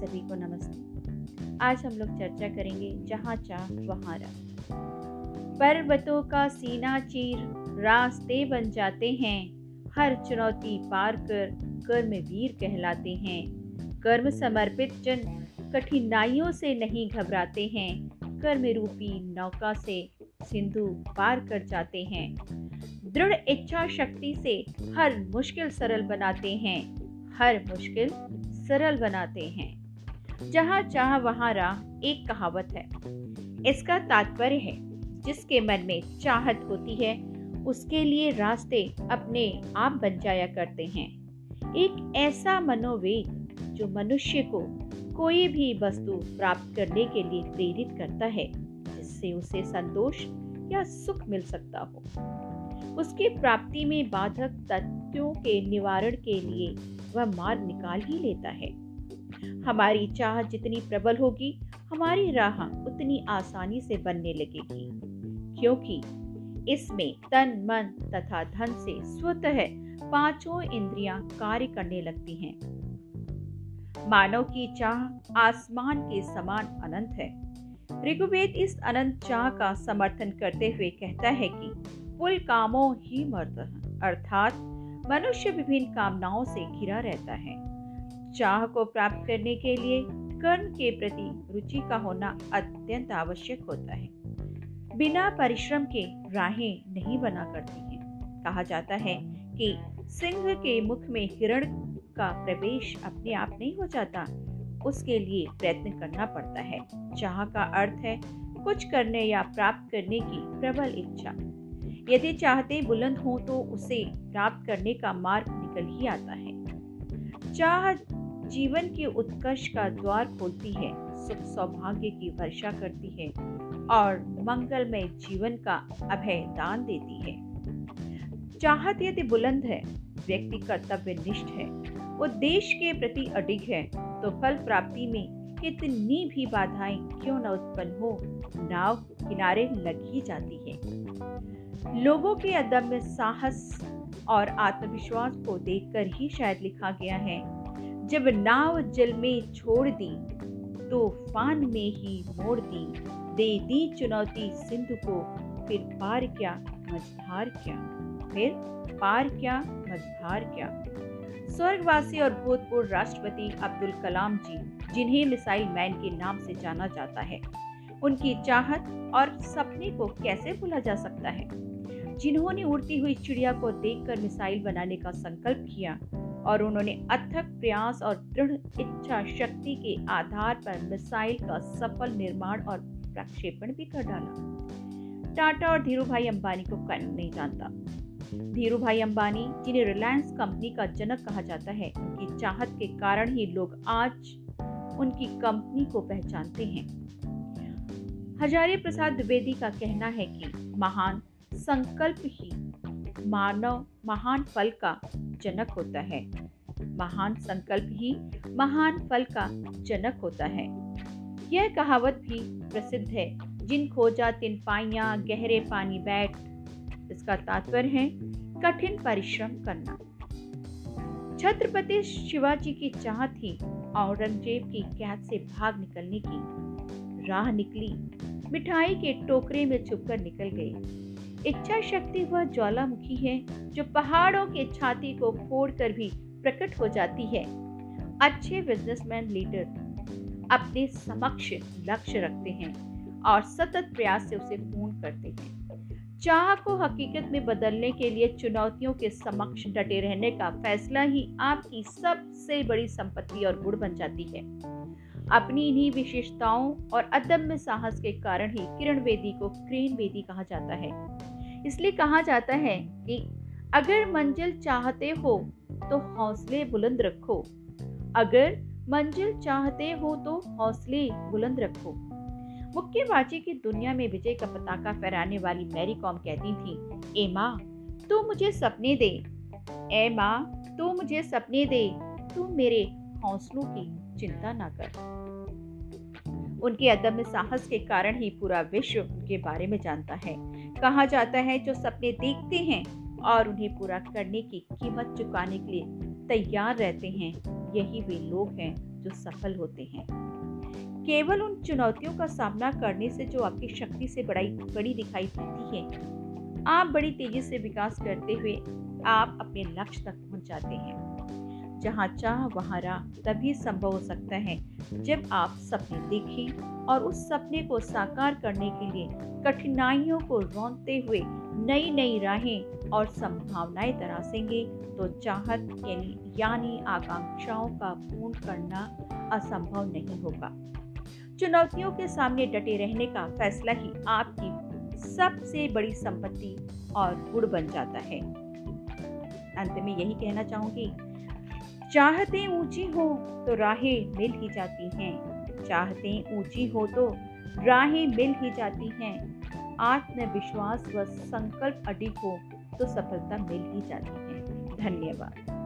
सभी को नमस्ते। आज हम लोग चर्चा करेंगे जहाँ चाह वहाँ रह। पर्वतों का सीना चीर रास्ते बन जाते हैं। हर चुनौती पार कर कर्म वीर कहलाते हैं। कर्म समर्पित जन कठिनाइयों से नहीं घबराते हैं। कर्म रूपी नौका से सिंधु पार कर जाते हैं। दृढ़ इच्छा शक्ति से हर मुश्किल सरल बनाते हैं। हर मुश्किल सरल बनाते हैं। जहाँ चाह वहाँ राह एक कहावत है। इसका तात्पर्य है, जिसके मन में चाहत होती है, उसके लिए रास्ते अपने आप बन जाया करते हैं। एक ऐसा मनोवेग जो मनुष्य को कोई भी वस्तु प्राप्त करने के लिए प्रेरित करता है, जिससे उसे संतोष या सुख मिल सकता हो। उसकी प्राप्ति में बाधक तथ्यों के निवारण के लिए वह मार्ग निकाल ही लेता है। हमारी चाह जितनी प्रबल होगी, हमारी राह उतनी आसानी से बनने लगेगी। क्योंकि इसमें तन, मन तथा धन से स्वतः पाँचों इंद्रियाँ कार्य करने लगती हैं। मानव की चाह आसमान के समान अनंत है। ऋग्वेद इस अनंत चाह का समर्थन करते हुए कहता है कि कुल कामों ही मर्द अर्थात मनुष्य विभिन्न कामनाओं से घिरा रहता है। चाह को प्राप्त करने के लिए कर्म के प्रति रुचि का होना अत्यंत आवश्यक होता है। बिना परिश्रम के राहें नहीं बना करती हैं। कहा जाता है कि सिंह के मुख में हिरण का प्रवेश अपने आप नहीं हो जाता, उसके लिए प्रयत्न करना पड़ता है। चाह का अर्थ है कुछ करने या प्राप्त करने की प्रबल इच्छा। यदि चाहते बुलंद हो तो उसे प्राप्त करने का मार्ग निकल ही आता है। चाह जीवन के उत्कर्ष का द्वार खोलती है, सुख सौभाग्य की वर्षा करती है और मंगलमय जीवन का अभय दान देती है। चाहत यदि बुलंद है, व्यक्ति कर्तव्य निष्ठ है देश के प्रति अडिग है तो फल प्राप्ति में कितनी भी बाधाएँ क्यों न उत्पन्न हो, नाव किनारे लग ही जाती है। लोगों के अदम्य साहस और आत्मविश्वास को देखकर ही शायद लिखा गया है जब नाव जल में छोड़ दी तो फान में ही मोड़ दी। दे दी चुनौती सिंधु को, फिर पार क्या, मझधार क्या। फिर पार क्या, मझधार क्या। स्वर्गवासी और भूतपूर्व राष्ट्रपति अब्दुल कलाम जी, जिन्हें मिसाइल मैन के नाम से जाना जाता है, उनकी चाहत और सपने को कैसे भूला जा सकता है? जिन्होंने उड़ती हुई चिड़िया को देखकर मिसाइल बनाने का संकल्प किया और उन्होंने अथक प्रयास और दृढ़ इच्छा शक्ति के आधार पर मिसाइल का सफल निर्माण और प्रक्षेपण भी कर डाला। टाटा और धीरू भाई अंबानी को कौन नहीं जानता। धीरू भाई अंबानी, जिन्हें रिलायंस कंपनी का जनक कहा जाता है उनकी चाहत के कारण ही लोग आज उनकी कंपनी को पहचानते हैं। हजारी प्रसाद द्विवेदी का कहना है कि महान संकल्प ही मानव, महान फल का जनक होता है। महान संकल्प ही महान फल का जनक होता है। यह कहावत भी प्रसिद्ध है, जिन खोजा तिन पाइया, गहरे पानी बैठ। इसका तात्पर्य है कठिन परिश्रम करना। छत्रपति शिवाजी की चाह थी औरंगज़ेब की कैद से भाग निकलने की। राह निकली, मिठाई के टोकरे में छुपकर निकल गई। इच्छा शक्ति वह ज्वालामुखी है, जो पहाड़ों के छाती को फोड़कर भी प्रकट हो जाती है। अच्छे बिजनेसमैन लीडर अपने समक्ष लक्ष्य रखते हैं और सतत प्रयास से उसे पूर्ण करते हैं। चाह को हकीकत में बदलने के लिए चुनौतियों के समक्ष डटे रहने का फैसला ही आपकी सबसे बड़ी संपत्ति और गुण बन जाती है। अपनी इन्हीं विशेषताओं और अदम्य साहस के कारण ही किरण वेदी को क्रेन वेदी कहा जाता है। इसलिए कहा जाता है कि अगर मंजिल चाहते हो तो हौसले बुलंद रखो। अगर मंजिल चाहते हो तो हौसले बुलंद रखो। मुक्केबाजी की दुनिया में विजय का पताका फहराने वाली मैरी कॉम कहती थी, ए माँ, तू मुझे सपने दे। ए माँ, तू मुझे सपने दे। तू मेरे हौसलों की चिंता ना कर। उनके अदम्य साहस के कारण ही पूरा विश्व उनके बारे में जानता है। कहा जाता है, जो सपने देखते हैं और उन्हें पूरा करने की कीमत चुकाने के लिए तैयार रहते हैं, यही वे लोग हैं जो सफल होते हैं। केवल उन चुनौतियों का सामना करने से जो आपकी शक्ति से बड़ी बड़ी दिखाई देती है, आप बड़ी तेज़ी से विकास करते हुए आप अपने लक्ष्य तक पहुँच जाते हैं। जहाँ चाह वहाँ राह तभी संभव हो सकता है जब आप सपने देखें और उस सपने को साकार करने के लिए कठिनाइयों को रौंदते हुए नई नई राहें और संभावनाएँ तरासेंगे तो चाहत यानी आकांक्षाओं का पूर्ण करना असंभव नहीं होगा। चुनौतियों के सामने डटे रहने का फैसला ही आपकी सबसे बड़ी संपत्ति और गुण बन जाता है। अंत में यही कहना चाहूँगी चाहते ऊँची हो तो राहें मिल ही जाती हैं। चाहते ऊँची हो तो राहें मिल ही जाती हैं। आत्मविश्वास व संकल्प अडिग हो तो सफलता मिल ही जाती है। धन्यवाद।